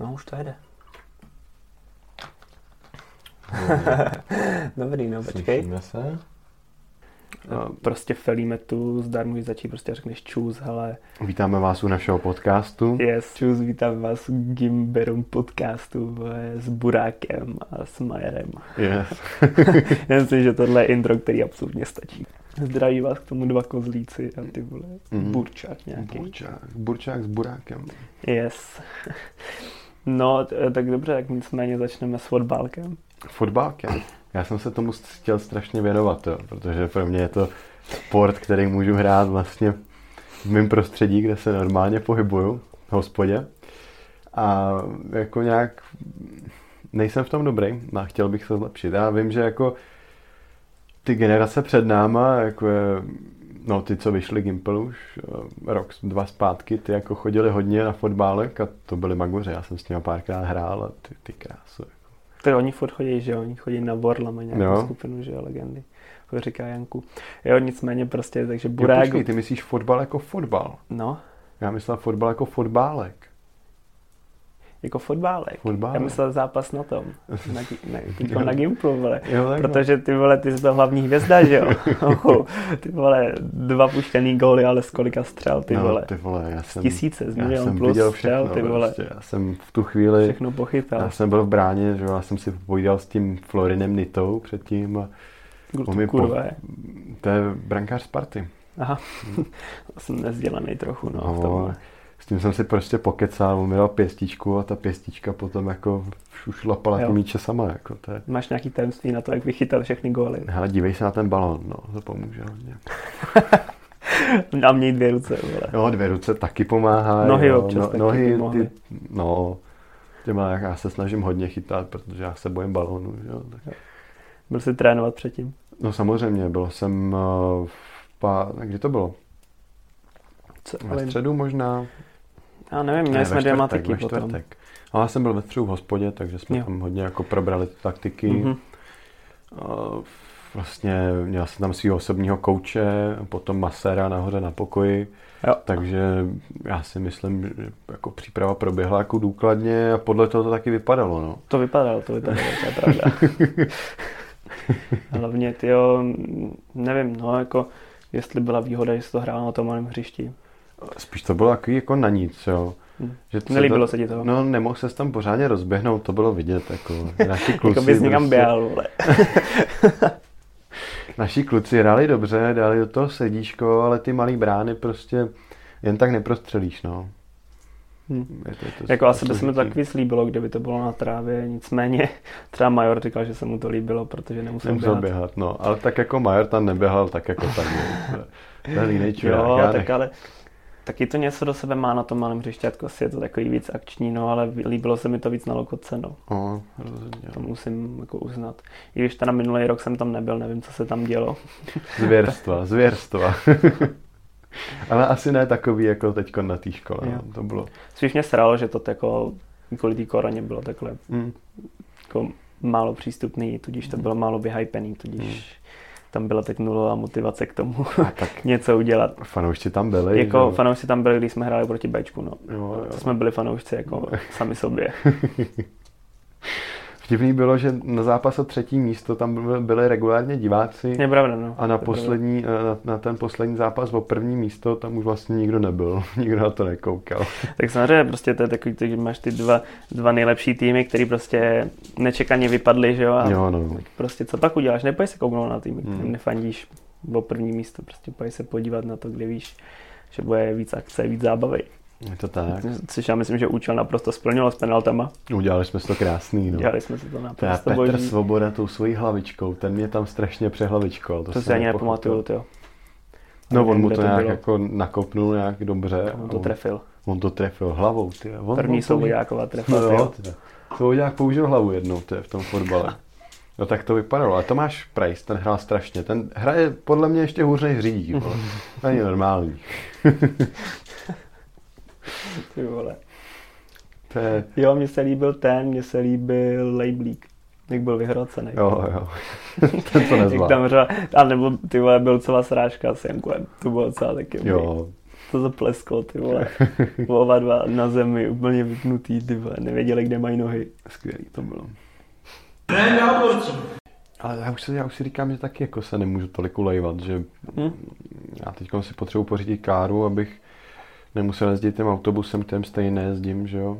No, už to jede. Dobrý, no, počkej. Slyšíme se. No, prostě felíme tu, zdar můžeš začít, prostě řekneš čus, hele. Vítáme vás u našeho podcastu. Yes, čus, vítám vás u Gimberum podcastu s Burákem a s Majerem. Yes. Já myslím, že tohle je intro, který absolutně stačí. Zdraví vás k tomu dva kozlíci a ty vole, Mhm. burčák nějaký. Burčák. Burčák s burákem. Yes. No, t- tak dobře, tak nicméně začneme s fotbálkem. Fotbálkem. Já jsem se tomu chtěl strašně věnovat, jo, protože pro mě je to sport, který můžu hrát vlastně v mém prostředí, kde se normálně pohybuju, v hospodě. A jako nějak nejsem v tom dobrý a chtěl bych se zlepšit. Já vím, že jako ty generace před náma, jako je, no ty, co vyšli Gimpel už eh, rok, dva zpátky, ty jako chodili hodně na fotbálek a to byli magoři. Já jsem s nimi párkrát hrál a ty, ty krásu. To oni furt chodí, že jo, oni chodí na Borla, mají nějakou Jo. skupinu, že jo, legendy. To říká Janku. Jo, nicméně prostě, takže Jo, Burák, počkej, ty myslíš fotbal jako fotbal. no, Já myslel fotbal jako fotbálek. Jako fotbálek. Fotbálek. Já myslel zápas na tom, na, na, teďko na Gimplu, vole. Jo. Protože ty vole, ty jsi byl hlavní hvězda, že jo? Ty vole, dva puštěný góly, ale z kolika střel, ty no, vole. ty vole, já jsem, tisíce, z já milion jsem plus viděl střel, všechno, ty vole. Prostě. Já jsem v tu chvíli, Všechno pochytal. já jsem byl v bráně, že jo, já jsem si povídal s tím Florinem Nitou předtím a mi po, Kurva je. to je brankář Sparty. Aha, jsem nezdělaný trochu, no, v No, tomhle. S tím jsem si prostě pokecal, on mi dal pěstičku a ta pěstička potom jako už lapala Jo. ty míče sama, jako to je. Máš nějaký tajemství na to, jak vychytat všechny góly. Hele, dívej se na ten balon, no, to pomůže hodně. A měj dvě ruce, vole. Jo, dvě ruce taky pomáhají. Nohy jo, občas taky by nohy, ty, no, těma já se snažím hodně chytat, protože já se bojím balónu, že jo. Tak. Byl jsi trénovat předtím? No samozřejmě, byl jsem uh, v pá... kdy to bylo? Co, Ve středu možná? Já nevím, měli Ne, jsme dvě matiky ve potom. čtvrtek. Ale já jsem byl ve středu v hospodě, takže jsme Jo. tam hodně jako probrali ty taktiky. Mhm. Uh, vlastně měl jsem tam svého osobního kouče, potom masera nahoře na pokoji. Jo. Takže já si myslím, že jako příprava proběhla jako důkladně a podle toho to taky vypadalo. No. To vypadalo, to vypadalo, to je pravda. Hlavně, tyjo, nevím, no, jako, jestli byla výhoda, že jsi to hrál na tom malém hřišti. Spíš to bylo takový jako na nic, jo. Hm. Že se Nelíbilo to, se ti to? No, nemohl se tam pořádně rozběhnout, to bylo vidět, jako naši kluci. jako bys někam prostě- běhal, vole. Naši kluci hráli dobře, dali do toho sedíčko, ale ty malý brány prostě jen tak neprostřelíš, no. Hm. Je to, je to Jako asi by se mi to takový slíbilo, kdyby to bylo na trávě, nicméně třeba Major říkal, že se mu to líbilo, protože nemusel, Nemusel běhat. běhat, no. Ale tak jako Major tam neběhal, tak jako tak. To je jiný čurák. Jo, tak ale taky to něco do sebe má na tom malém hřišťátku, asi je to takový víc akční, no, ale líbilo se mi to víc na lokotce, no. No, rozhodně. To musím jako uznat. I když teda minulý rok jsem tam nebyl, nevím, co se tam dělo. Zvěrstva, zvěrstva. Ale asi ne takový jako teď na té škole. Jo. No. To bylo. Spíš mě sralo, že to jako kvůli té koroně bylo takhle Mm. jako málo přístupný, tudíž to bylo málo vyhypený, tudíž tam byla teď nulová motivace k tomu A tak něco udělat. fanoušci tam byli. Jako že jo? fanoušci tam byli, když jsme hráli proti Bčku, no. Jo, jo. To jsme byli fanoušci jako sami sobě. Vtipný bylo, že na zápas o třetí místo tam byli- byli regulárně diváci. Je pravda, no. A na, poslední, na, na ten poslední zápas o první místo tam už vlastně nikdo nebyl. Nikdo na to nekoukal. Tak samozřejmě prostě to je takový, že máš ty dva, dva nejlepší týmy, který prostě nečekaně vypadly, že jo? A Jo, no. tak prostě co pak uděláš? Nepojď se kouknout na tým, kterým Hmm. nefandíš o první místo, prostě pojď se podívat na to, kde víš, že bude víc akce, víc zábavy. Je to tak. Což já myslím, že účel naprosto splnilo s penaltama. Udělali jsme si to krásný. No. Dělali jsme si to To naprosto Petr boží. Svoboda tou svojí hlavičkou, ten mě tam strašně přehlavičkoval. To jsem si ani nepamatuju, tyjo. No on mu to to nějak bylo. jako nakopnul nějak dobře. On to trefil. On to trefil hlavou, ty. On, První Svobodáková No trefila, jo. Svoboďák použil hlavu jednou, ty, v tom fotbale. No tak to vypadalo. A Tomáš Price, ten hrál strašně. Ten hraje podle mě ještě hůř než řídí. Není normální. Ty vole. To je, Jo, mně se líbil ten, mně se líbil Lejblík. Jak byl vyhrocený. jo, jo. ten to Jak nezvládl. tam řva, a nebo ty vole byl celá srážka s Jankuem. To bylo celá taky dobrý. Jo. to zaplesklo, ty vole. Oba dva na zemi, úplně vypnutý, ty vole. Nevěděli, kde mají nohy. Skvělý to bylo. Ale já už, si, já už si říkám, že taky jako se nemůžu tolik ulejvat, že Hm? já teď si potřebuji pořídit káru, abych nemusel jezdit tím autobusem, kterým stejně nejezdím, že jo.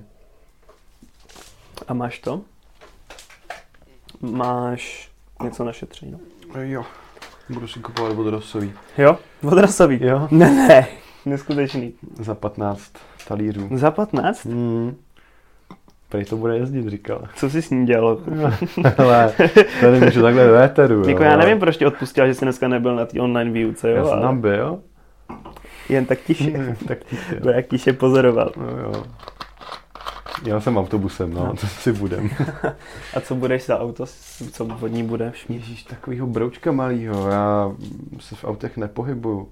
A máš to? Máš něco na šetření, no. Jo, budu si kupovat vodorosový. Jo? Vodrasový? Jo. Ne, ne. Neskutečný. Za 15 talířů. Za 15? Hmm. Prej to bude jezdit, říkal. Co jsi s ním dělal? Ale to nemůžu takhle ve éteru, Jako já nevím, proč tě odpustil, že jsi dneska nebyl na té online výuce, jo? Já jsem ale tam byl. Jen tak tiše. tak tiše. To jak tiše pozoroval. No jo. Jel jsem autobusem, no, to si budem. A co budeš za auto? Co od ní bude? Ježíš, takovýho broučka malýho, já se v autech nepohybuju.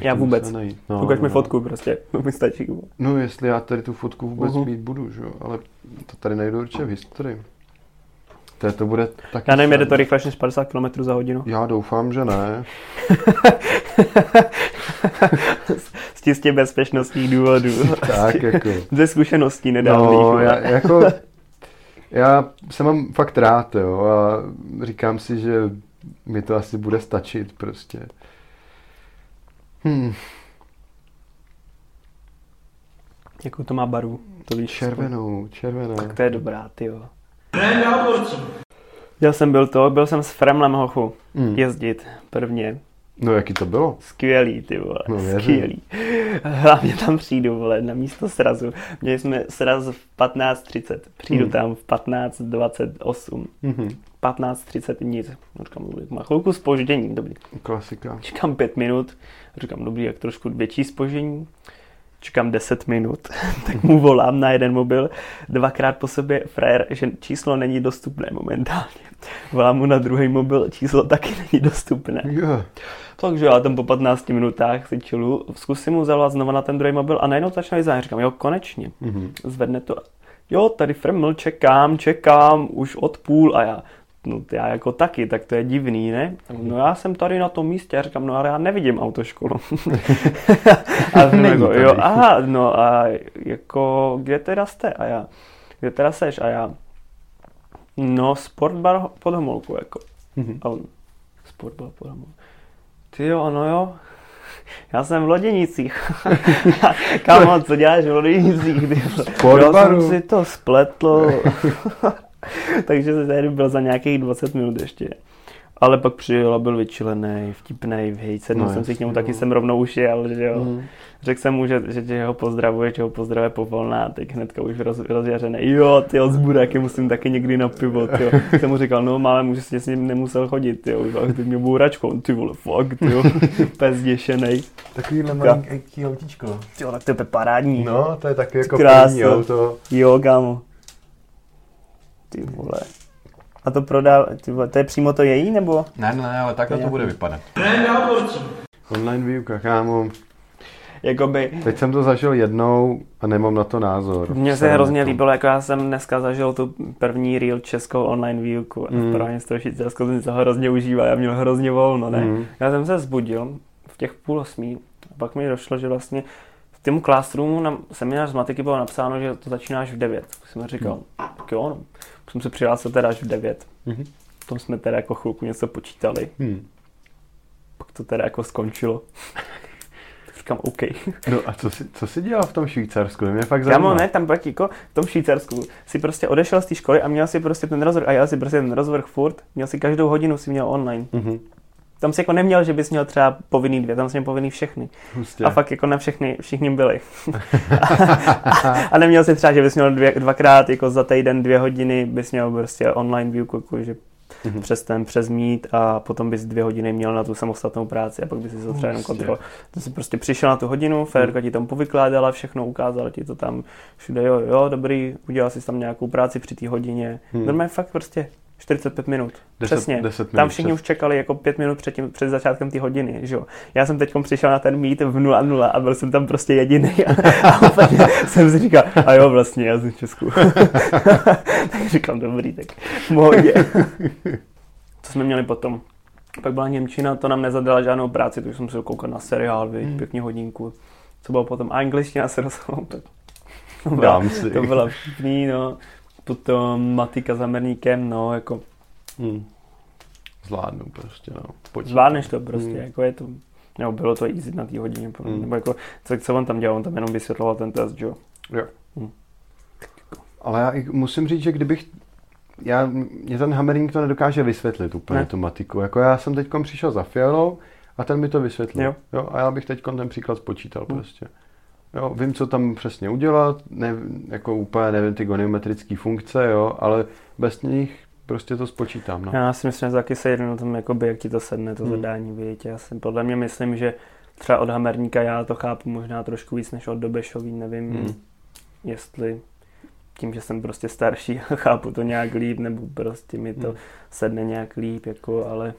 Já vůbec. najít. No, Ukaž mi no. fotku prostě, to mi stačí. No, jestli já tady tu fotku vůbec Uhu. mít budu, že jo, ale to tady najdu určitě v historii. To, to bude taky... Já nevím, jede sen. to rychlejš než 50 km za hodinu. Já doufám, že ne. Z čistě bezpečnostních důvodů. Tak jako... Ze zkušeností nedávných. No, já, jako... Já se mám fakt rád, jo, a říkám si, že mi to asi bude stačit prostě. Hmm, Jakou to má barvu? To víš. červenou, červenou. Tak to je dobrá, ty jo. Já jsem byl to, byl jsem s Fremlem hochu Hmm. jezdit prvně. No, jaký to bylo? Skvělý, ty vole, No, věřím. skvělý. Hlavně tam přijdu, vole, na místo srazu. Měli jsme sraz v 15.30, přijdu Hmm. tam v 15.28. Mhm. 15.30 nic. Říkám, dobrý, má chvilku spoždění, dobrý. Klasika. Čekám pět minut, říkám, dobrý, jak trošku větší spoždění. Čekám 10 minut, tak mu volám na jeden mobil, dvakrát po sobě frajer, že číslo není dostupné momentálně. Volám mu na druhý mobil, číslo taky není dostupné. Jo. Takže já tam po 15 minutách si čilu, zkusím mu zavolat znova na ten druhý mobil a najednou začne vyzvat. Říkám, jo, konečně. Mhm. Zvedne to. Jo, tady Freml, čekám, čekám, už od půl a já, no já jako taky, tak to je divný, ne? No já jsem tady na tom místě a říkám, no ale já nevidím autoškolu. a Není nebo, tady. jo, aha, no a jako, kde teda jste? A já, kde teda seš? A já, no sportbar pod Homolku, jako. Mhm. A on, sportbar pod Homolku. Ty jo, no jo, já jsem v Loděnicích. Kámo, co děláš v Loděnicích? Sportbaru. Já jsem si to spletl. Takže se tady byl za nějakých 20 minut ještě. Ale pak přijel a byl vyčilený, vtipný, hej, sednul No jsem si k němu, taky no. jsem rovnou už jel, že jo. Mhm. Řekl jsem mu, že, že, že ho pozdravuje, že ho pozdravuje povolná, a teď hnedka už roz, rozjařený. Jo, ty z buráky musím taky někdy na pivo, ty jo. jsem mu říkal, no máme, může si s ním nemusel chodit, ty jo. A ty mě bouračkou, ty vole, ty jo. Pes děšenej. Takovýhle malinký autíčko. Ty jo, tak to je parádní. No, to je taky jako Krása. první auto. Jo, kámo. Ty vole. A to prodá, ty vole, to je přímo to její, nebo? Ne, ne, ale takhle to bude vypadat. Online výuka, kámo. Jakoby, Teď jsem to zažil jednou a nemám na to názor. mně se hrozně to. líbilo, jako já jsem dneska zažil tu první real českou online výuku. Mm. Mm. V právě z toho Švýcarska jsem se hrozně užíval, já měl hrozně volno, ne? Mm. Já jsem se zbudil v těch půl osmí a pak mi došlo, že vlastně v tom classroomu na seminář z matiky bylo napsáno, že to začínáš v 9. Tak jsem říkal, Mm. tak jo, no. Jsem se přihlásil teda až v 9. Mhm. V tom jsme teda jako chvilku něco počítali. Hmm. Pak to teda jako skončilo. říkám, OK. No a co jsi, co jsi dělal v tom Švýcarsku? Mě fakt zajímá. Kámo, ne, tam pak jako v tom Švýcarsku si prostě odešel z té školy a měl si prostě ten rozvrh a jel si prostě ten rozvrh furt. Měl si každou hodinu si měl online. Mhm. Tam si jako neměl, že bys měl třeba povinný dvě, tam jsi měl povinný všechny. Hustě. A fakt jako na všechny, všichni byli. a, a, neměl si třeba, že bys měl dvě, dvakrát jako za týden dvě hodiny, bys měl prostě online výuku, jako, že Mhm. přes ten, přes mít a potom bys dvě hodiny měl na tu samostatnou práci a pak bys si to třeba jenom kontroloval. To si prostě přišel na tu hodinu, Ferka ti tam povykládala všechno, ukázala ti to tam všude, jo, jo, dobrý, udělal si tam nějakou práci při té hodině. Hmm. Normálně fakt prostě 45 minut. Deset- Přesně. deset Tam minut všichni přes- už čekali jako pět minut před, tím, před začátkem té hodiny, že jo. Já jsem teď přišel na ten meet v 0.0 a byl jsem tam prostě jediný a, a úplně jsem si říkal, a jo, vlastně, já jsem v Česku. tak říkám, dobrý, tak v pohodě. Co jsme měli potom? Pak byla Němčina, to nám nezadala žádnou práci, takže jsem se koukat na seriál, viď, Hmm. pěkně hodinku. co bylo potom angličtina s rozhodou, tak to Dám si. to byla vtipný, no. Potom matika s Amerníkem, no, jako Hmm. Zvládnu prostě, no. Počítám. zvládneš to prostě, Hmm. jako je to, nebo bylo to easy na té hodině, Hmm. nebo jako, co, co on tam dělal, on tam jenom vysvětloval ten test, že jo. Jo. Hmm. Ale já i musím říct, že kdybych já, mě ten hammering to nedokáže vysvětlit úplně, Ne. tu matiku. Jako já jsem teď přišel za Fialou a ten mi to vysvětlil. Jo. Jo, a já bych teď ten příklad spočítal Hmm. prostě. Jo, vím, co tam přesně udělat, ne, jako úplně nevím ty goniometrické funkce, jo, ale bez nich prostě to spočítám. No. Já si myslím, že taky se jedno tom, jakoby, jak ti to sedne, to Hmm. zadání, víte. Já si podle mě myslím, že třeba od Hamerníka já to chápu možná trošku víc než od Dobešový, nevím, Hmm. jestli tím, že jsem prostě starší a chápu to nějak líp, nebo prostě mi to Hmm. sedne nějak líp, jako, ale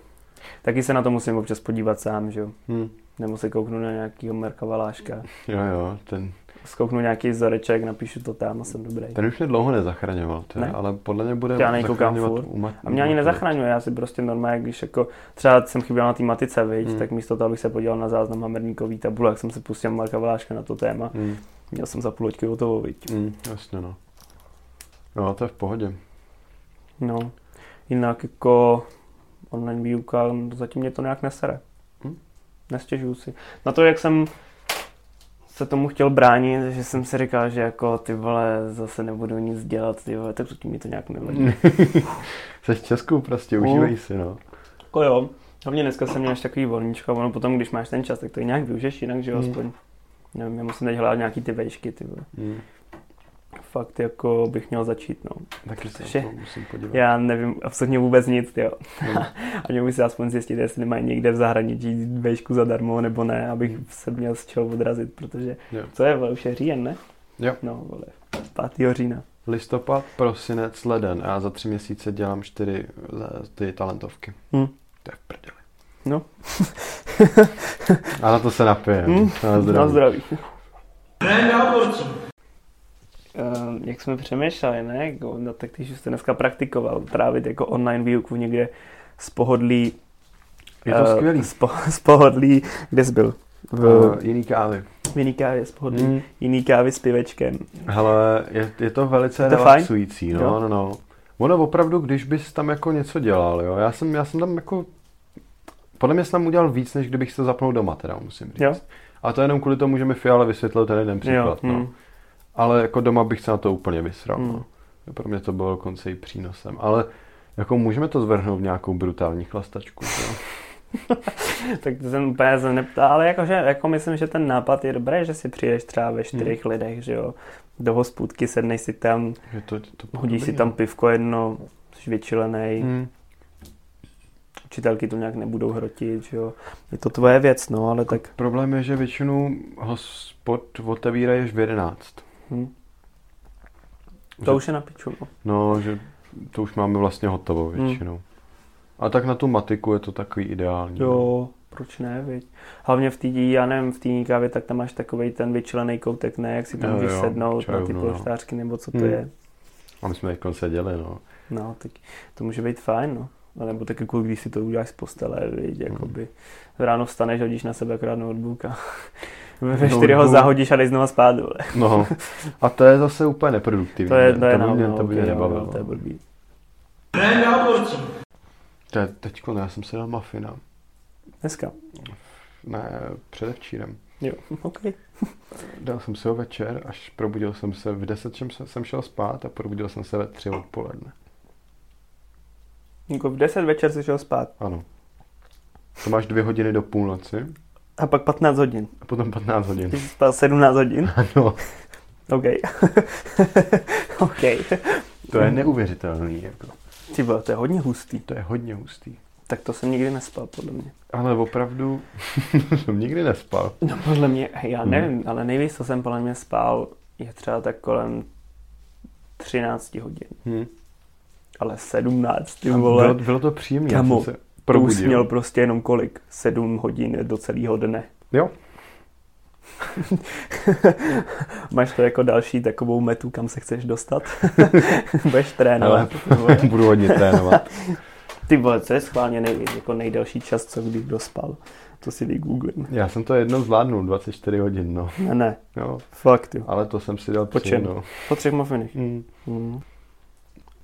taky se na to musím občas podívat sám, že jo. Hmm. Nebo se kouknu na nějakýho Marka Valáška, Jo, jo, ten, zkouknu nějaký vzoreček, napíšu to tam a jsem dobrý. ten už mě dlouho nezachraňoval, teda, Ne? ale podle mě bude Já nejkoukám zachraňovat furt. u mat- A mě ani nezachraňuje, já si prostě normálně, když jako třeba jsem chyběl na té matice, viď, Hmm. tak místo toho, abych se podíval na záznam Hamerníkový tabule, jak jsem se pustil Marka Valáška na to téma, Hmm. měl jsem za půl hoďky hotovo, viď. Hmm, jasně, no. No, to je v pohodě. No, jinak jako online výuka, zatím mě to nějak nesere. Nestěžuju si. Na to, jak jsem se tomu chtěl bránit, že jsem si říkal, že jako ty vole, zase nebudu nic dělat, ty vole, tak mi to nějak nevadí. Jsi v Česku prostě, Mm. užívej si, no. Jako jo, hlavně dneska jsem měl až takový volníčko, ono potom, když máš ten čas, tak to nějak využiješ jinak, že jo, Hmm. aspoň. Nevím, já musím teď hledat nějaký ty vejšky, ty vole. Hmm. Fakt jako bych měl začít, no. Taky se Protože musím podívat. Já nevím absolutně vůbec nic, jo. Hmm. A měl bych si aspoň zjistit, jestli mají někde v zahraničí vejšku zadarmo nebo ne, abych se měl z čeho odrazit, protože Jo. co je, vole, už je říjen, ne? Jo. No, vole, 5. října. Listopad, prosinec, leden a já za tři měsíce dělám čtyři ty talentovky. Hm. To je v prdeli. No. A na to se napijem. Hm. Na zdraví. Na zdraví. Uh, jak jsme přemýšleli, ne? Jako, No, tak když jste dneska praktikoval trávit jako online výuku někde z pohodlí, Je to eh, skvělý. z, po, z pohodlí, kde jsi byl? V, Uh, jiný kávy. v jiný kávě z pohodlí, Mm. jiný kávy s pivečkem. Hele, je, je to velice Je to relaxující, Jo. no, no, no. Ono opravdu, když bys tam jako něco dělal, jo. Já jsem, já jsem tam jako, podle mě jsem tam udělal víc, než kdybych se zapnul doma, teda musím říct. Jo. A to jenom kvůli tomu, že mi Fiala vysvětlil ten jeden příklad, jo, no. hm. Ale jako doma bych se na to úplně vysral. Mm. No. Pro mě to bylo dokonce i přínosem. Ale jako můžeme to zvrhnout v nějakou brutální chlastačku. Jo? tak to jsem úplně se neptal, ale jakože, jako myslím, že ten nápad je dobrý, že si přijdeš třeba ve čtyřech Hmm. lidech, že jo, do hospůdky, sedneš si tam, Je to, to hodíš si tam no. pivko jedno, jsi vyčilenej, Hmm. učitelky to nějak nebudou hrotit, že jo. Je to tvoje věc, no, ale tak Problém je, že většinou hospod otevírají až v 11. hm, Že- to už je na piču, no. No, že to už máme vlastně hotovo Hmm. většinou. A tak na tu matiku je to takový ideální. no. Jo, proč ne, viď? Hlavně v té, já nevím, v té kávě, tak tam máš takový ten vyčilený koutek, ne, jak si tam Jo, můžeš jo, sednout na ty no. polštářky, nebo co to Hmm. je. A my jsme teď seděli, no. No, tak to může být fajn, no. A nebo tak jako když si to uděláš z postele, viď, Hmm. jakoby ráno vstaneš, hodíš na sebe akorát notebook a ve čtyři ho zahodíš a jdeš znova spát, vole. No, a to je zase úplně neproduktivní. To je, to je, to by mě, to by mě nebavilo. jo, to je blbý. To je teďko, ne, já jsem si dal mafina. Dneska. Ne, předevčírem. Jo, ok. Dal jsem si ho večer, až probudil jsem se v 10 jsem, se- jsem šel spát a probudil jsem se ve 3 odpoledne. Jako v 10 večer si šel spát. Ano. To máš dvě hodiny do půlnoci A pak 15 hodin. a potom 15 hodin. Ty jsi spal 17 hodin. Ano, OK. OK. to je neuvěřitelný. Jako. Ty vole, to je hodně hustý. To je hodně hustý. Tak to jsem nikdy nespal, podle mě. Ale opravdu jsem nikdy nespal. No podle mě, já Hmm. nevím, ale nejvíc, co jsem podle mě spal, je třeba tak kolem 13 hodin. Hm. Ale 17, ty vole. Bylo, bylo to příjemné. Kamo, se Probudil. měl prostě jenom kolik? 7 hodin do celého dne. Jo, Máš to jako další takovou metu, kam se chceš dostat? Budeš trénovat. ale budu hodně trénovat. Ty vole, co je schválně nej, jako nejdelší čas, co kdy kdo spal? To si vygooglím. Já jsem to jednou zvládnul, 24 hodin, no. Ne, ne, Jo, fakt jo. ale to jsem si dal Po čem? no. Po třech mafinech. Mm. Mm.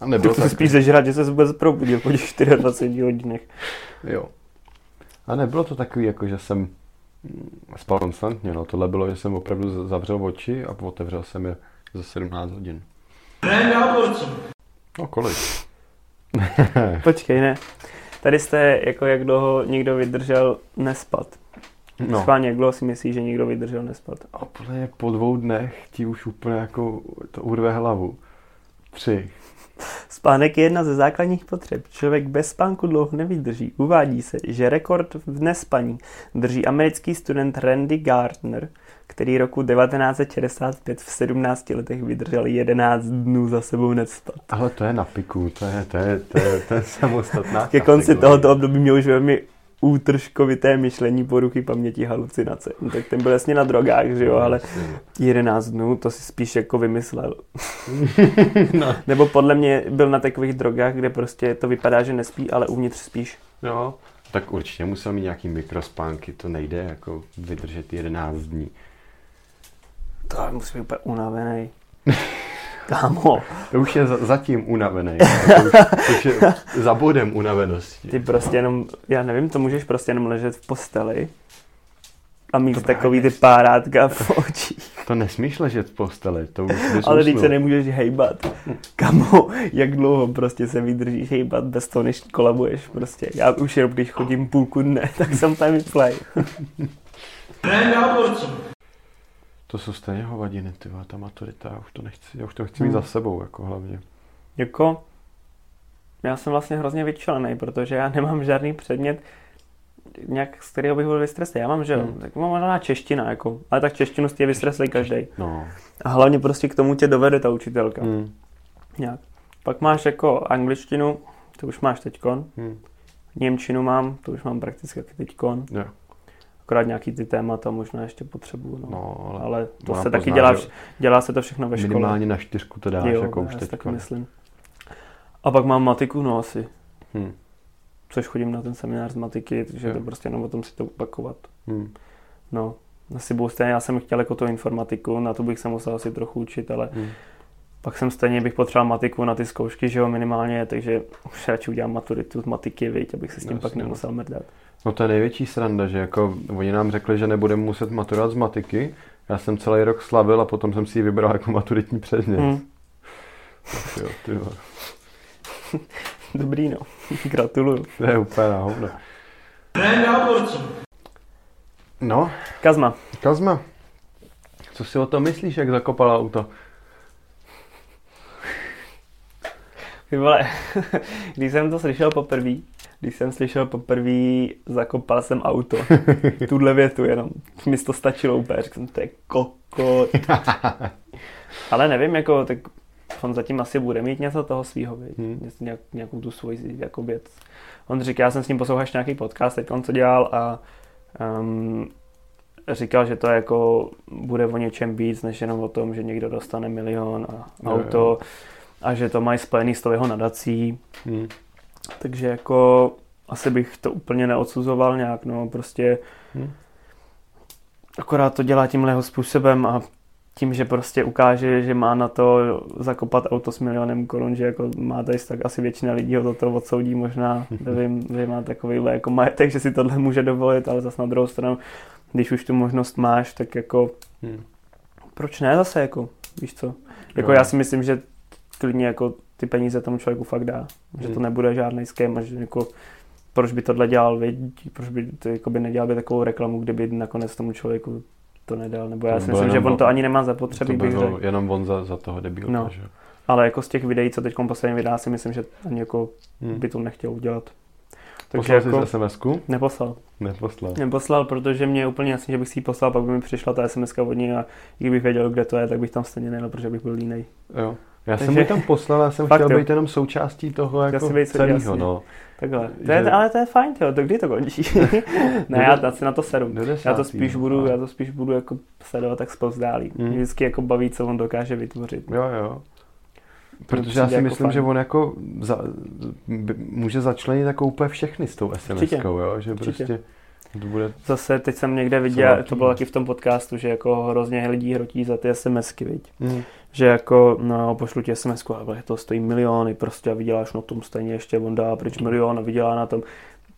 A to tak, spíš zežrat, že se vůbec probudil po těch 24 hodinech. jo. A nebylo to takový, jako že jsem mm, spal konstantně, no. Tohle bylo, že jsem opravdu zavřel oči a otevřel jsem je za 17 hodin. No, kolik? Počkej, ne. Tady jste, jako jak dlouho někdo vydržel nespat. No. Schválně, jak dlouho si myslíš, že někdo vydržel nespat? A podle mě po dvou dnech ti už úplně jako to urve hlavu. Tři. Spánek je jedna ze základních potřeb. Člověk bez spánku dlouho nevydrží. Uvádí se, že rekord v nespaní drží americký student Randy Gardner, který roku 1965 v 17 letech vydržel 11 dnů za sebou nespat. Ale to je na piku, to je, to je, to je, to je samostatná Ke konci kategorie. tohoto období měl už velmi útržkovité myšlení, poruchy paměti, halucinace. No, tak ten byl jasně na drogách, že jo, ale 11 dnů, to si spíš jako vymyslel. no. Nebo podle mě byl na takových drogách, kde prostě to vypadá, že nespí, ale uvnitř spíš. no. Tak určitě musel mít nějaký mikrospánky, to nejde jako vydržet 11 dní. To musí být úplně unavený. Kámo, To už je za, zatím unavený. To už, to už je za bodem unavenosti. ty prostě jenom, já nevím, to můžeš prostě jenom ležet v posteli a mít To takový ty párátka v očích. To nesmíš ležet v posteli, to už bys Ale teď se nemůžeš hejbat. Kamo, jak dlouho prostě se vydržíš hejbat bez toho, než kolabuješ prostě. Já už jenom když chodím půlku dne, tak jsem tam vyplay. To jsou stejně hovadiny, ty vole, ta maturita, já už to nechci, já už to chci mít Hmm. za sebou, jako hlavně. Jako, já jsem vlastně hrozně vyčlený, protože já nemám žádný předmět, nějak, z kterého bych byl vystreslý. Já mám, že Hmm. tak mám možná čeština, jako, ale tak češtinu z tě vystreslí každý. No. A hlavně prostě k tomu tě dovede ta učitelka. Hmm. Nějak. Pak máš jako angličtinu, to už máš teďkon. Hmm. Němčinu mám, to už mám prakticky taky teďkon. Jo. Akorát nějaký ty témata možná ještě potřebuju. No. No, ale, ale to se taky pozná, dělá, vš- dělá se to všechno ve škole. minimálně na čtyřku to dáš, jo, jako už teď. taky myslím. A pak mám matiku, no asi. Hmm. Což chodím na ten seminář z matiky, takže Jo. to prostě jenom o tom si to opakovat. Hmm. No, asi budu stejně, já jsem chtěl jako tu informatiku, na to bych se musel asi trochu učit, ale Hmm. Pak jsem stejně bych potřeboval matiku na ty zkoušky, že jo, minimálně, takže už radši udělám maturitu z matiky, viď, abych se s tím Jasně, pak no. nemusel mrdat. No to je největší sranda, že jako oni nám řekli, že nebudeme muset maturovat z matiky. Já jsem celý rok slavil a potom jsem si ji vybral jako maturitní předmět. Hmm. Tak Jo, ty. Dobrý, no. Gratuluju. To je úplně na hovno. No, Kazma, Kazma, co si o tom myslíš, jak zakopala auto? Ty vole, když jsem to slyšel poprvé, když jsem slyšel poprvé, zakopal jsem auto. Tuhle větu jenom. Mi to stačilo úplně, řekl jsem, to je kokot. Ale nevím, jako, tak on zatím asi bude mít něco toho svýho, viď? Hmm. Nějak, nějakou tu svoji jako věc. On říká, já jsem s ním poslouchal nějaký podcast, teď on co dělal a um, říkal, že to jako bude o něčem víc, než jenom o tom, že někdo dostane milion a Jo, auto jo. A že to mají spojený s tou jeho nadací. Hmm. Takže jako asi bych to úplně neodsuzoval nějak, no prostě Hmm. akorát to dělá tímhle jeho způsobem a tím, že prostě ukáže, že má na to zakopat auto s milionem korun, že jako má tady tak asi většina lidí ho do toho odsoudí možná, nevím, že má takový jako majetek, že si tohle může dovolit, ale zase na druhou stranu, když už tu možnost máš, tak jako Hmm. proč ne zase jako, víš co? Jako Jo. já si myslím, že klidně jako ty peníze tomu člověku fakt dá. Že to Hmm. nebude žádný ském a že jako proč by tohle dělal, viď? proč by to jako by nedělal by takovou reklamu, kdyby nakonec tomu člověku to nedal, nebo já si myslím, že on to ani nemá zapotřebí, by bych řekl. jenom on za, za toho debílka, No. že? Ale jako z těch videí, co teď posledně vydá, si myslím, že ani jako Hmm. by to nechtěl udělat. Takže Poslal jako jsi SMS-ku? neposlal. Neposlal. Neposlal, protože mě je úplně jasný, že bych si ji poslal, pak by mi přišla ta SMS od něj a i kdybych věděl, kde to je, tak bych tam stejně nejel, protože bych byl línej. Jo. Já jsem Takže- mu tam poslal, já jsem Fakt chtěl jo. být jenom součástí toho jako být celého, součástí. no. Takhle. To je, Že- ale to je fajn, jo. To kdy to končí? ne, já já si na to sedu. Já to spíš no. budu, já to spíš budu jako sledovat tak zpovzdálí. Mm. Vždycky jako baví, co on dokáže vytvořit. Jo, jo. To Protože já si jako myslím, fajn. že on jako za, může začlenit jako úplně všechny s tou. SMS-kou, jo? Že Určitě. prostě To bude... Zase teď jsem někde viděl, to bylo taky v tom podcastu, že jako hrozně lidí hrotí za ty SMSky, viď? Mm. Že jako, no, pošlu ti SMS, ale to stojí miliony prostě a vyděláš na tom stejně ještě, on dá pryč milion a vydělá na tom.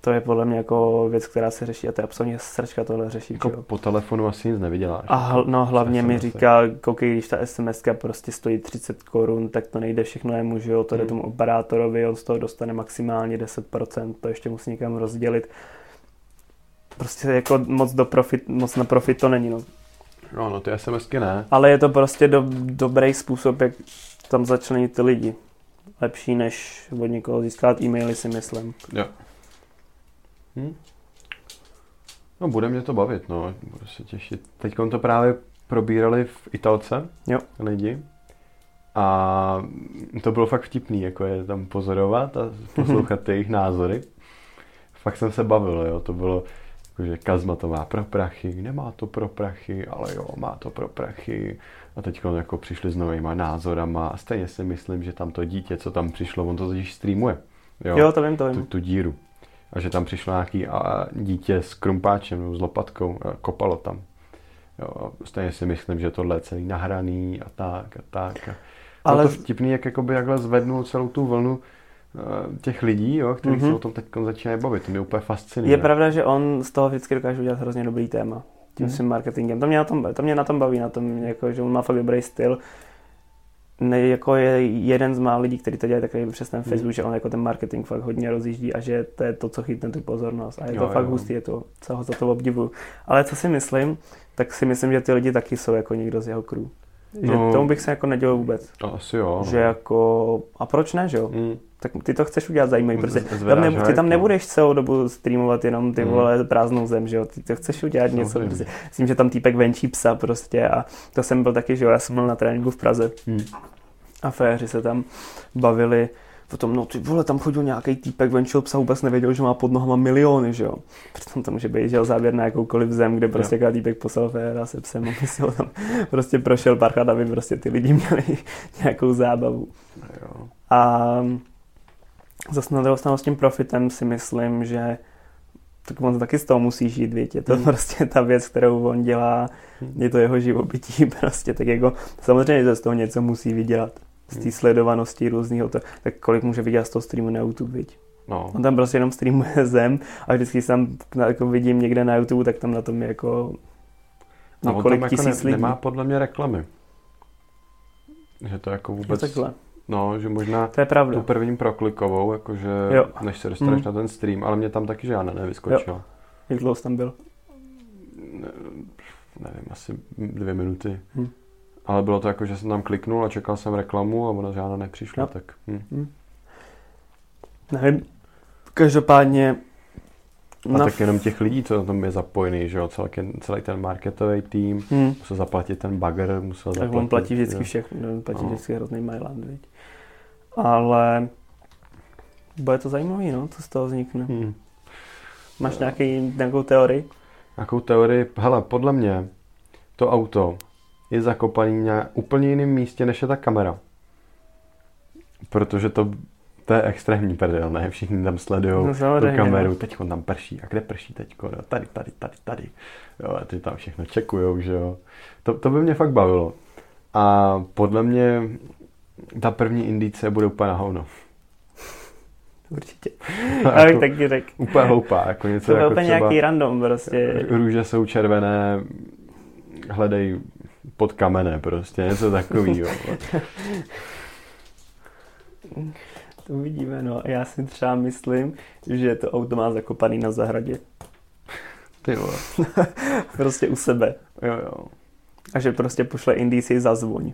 To je podle mě jako věc, která se řeší a to je absolutně srčka tohle řešit. Jako jo. po telefonu asi nic nevyděláš. A hl, no hlavně mi říká, koukej, když ta SMS prostě stojí 30 korun, tak to nejde všechno jemu, že jo, to jde Hmm. tomu operátorovi, on z toho dostane maximálně 10%, to ještě musí někam rozdělit. Prostě jako moc, do profit, moc na profit to není, no. No, no ty SMSky ne. Ale je to prostě do, dobrý způsob, jak tam začlenit ty lidi. Lepší, než od někoho získat e-maily, si myslím. Jo. Hm? No, bude mě to bavit, no. Budu se těšit. Teď to právě probírali v Italce Jo. lidi. A to bylo fakt vtipný, jako je tam pozorovat a poslouchat ty jejich názory. Fakt jsem se bavil, jo. To bylo, že Kazma to má pro prachy, nemá to pro prachy, ale jo, má to pro prachy. A teď jako přišli s novýma názorama a stejně si myslím, že tam to dítě, co tam přišlo, on to totiž streamuje. Jo, jo to vím, to tu, vím. tu díru. A že tam přišlo nějaký a, dítě s krumpáčem nebo s lopatkou a kopalo tam. Jo, stejně si myslím, že tohle je celý nahraný a tak a tak. A Ale... To vtipný, jak jakoby jakhle zvednul celou tu vlnu těch lidí, jo, kteří mm-hmm. se Mhm. o tom teď začínají bavit. To mě úplně fascinuje. Je pravda, že on z toho vždycky dokáže udělat hrozně dobrý téma. Tím Mhm. svým marketingem. To mě na tom, to mě na tom baví, na tom, jako, že on má fakt dobrý styl. Ne, jako je jeden z mála lidí, kteří to dělají takový přes ten Mhm. Facebook, že on jako ten marketing fakt hodně rozjíždí a že to je to, co chytne tu pozornost. A je to Jo, fakt jo. hustý, je to, co ho za to obdivuju. Ale co si myslím, tak si myslím, že ty lidi taky jsou jako někdo z jeho crew. Že No. tomu bych se jako nedělal vůbec. To asi jo. no. Že jako, a proč ne, že jo? Mm. Tak ty to chceš udělat zajímavý, protože tam ne, ty tam no. nebudeš celou dobu streamovat jenom ty Mm. vole prázdnou zem, že jo? Ty to chceš udělat něco, Samozřejmě. prostě. s tím, že tam týpek venčí psa prostě a to jsem byl taky, že jo, já jsem byl na tréninku v Praze Mm. a féři se tam bavili Potom, no ty vole, tam chodil nějaký týpek, venčil psa, vůbec nevěděl, že má pod nohama miliony, že jo. Přitom to může být, že jo, záběr na jakoukoliv zem, kde prostě každý týpek poslal féra se psem, aby si ho tam prostě prošel parchat, aby prostě ty lidi měli nějakou zábavu. Jo. A zase na druhou stranu s tím profitem si myslím, že tak on taky z toho musí žít, víte. Je to Hmm. prostě ta věc, kterou on dělá, Hmm. je to jeho živobytí prostě, tak jako samozřejmě, že z toho něco musí vydělat. Z té Hmm. sledovanosti různého, to, tak kolik může vydělat z toho streamu na YouTube, viď? No. On tam prostě jenom streamuje zem a vždycky tam jako vidím někde na YouTube, tak tam na tom je jako A on několik tam jako tisíc ne, lidí. nemá podle mě reklamy. Že to jako Je vůbec... takhle. No, že možná To je pravda. tu prvním proklikovou, jakože Jo. než se dostaneš Mm. na ten stream, ale mě tam taky žádná nevyskočila. Jak dlouho jsi tam byl? Ne, nevím, asi dvě minuty. Hm. Ale bylo to jako, že jsem tam kliknul a čekal jsem reklamu a ona žádná nepřišla, Jo. tak hm. Nevím. Každopádně A tak jenom těch lidí, co na tom je zapojený, že jo, celý, celý ten marketový tým, Hmm. musel zaplatit ten bagger, musel Tak zaplatit... on platí vždycky jo. všechno, on platí No. vždycky hrozný Mailand, viď. Ale bude to zajímavý, no, co z toho vznikne. Hm. Máš nějaký, nějakou teorii? Nějakou teorii, hele, podle mě to auto je zakopaný na úplně jiném místě, než je ta kamera. Protože to, to je extrémní prdel, ne? Všichni tam sledují No, no, tu samozřejmě, kameru, no. teď on tam prší, a kde prší teď? No, tady, tady, tady, tady. Jo, a ty tam všechno čekujou, že jo. To, to by mě fakt bavilo. A podle mě ta první indice bude úplně na hovno. Určitě. Jako- Já bych taky řekl. Úplně hloupá, jako něco To je jako úplně třeba... nějaký random prostě. Růže jsou červené, hledej pod kamene prostě, něco takového. To uvidíme, no. Já si třeba myslím, že to auto má zakopaný na zahradě. Ty vole. Prostě u sebe. Jo, jo. A že prostě pošle indici zazvoň.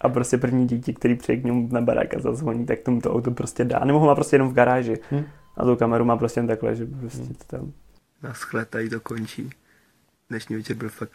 A prostě první dítě, který přijde k němu na barák a zazvoní, tak tomu to auto prostě dá. Nebo ho má prostě jenom v garáži. Hm. A tu kameru má prostě jen takhle, že prostě to tam... Naschle, tady to končí. Dnešní večer byl fakt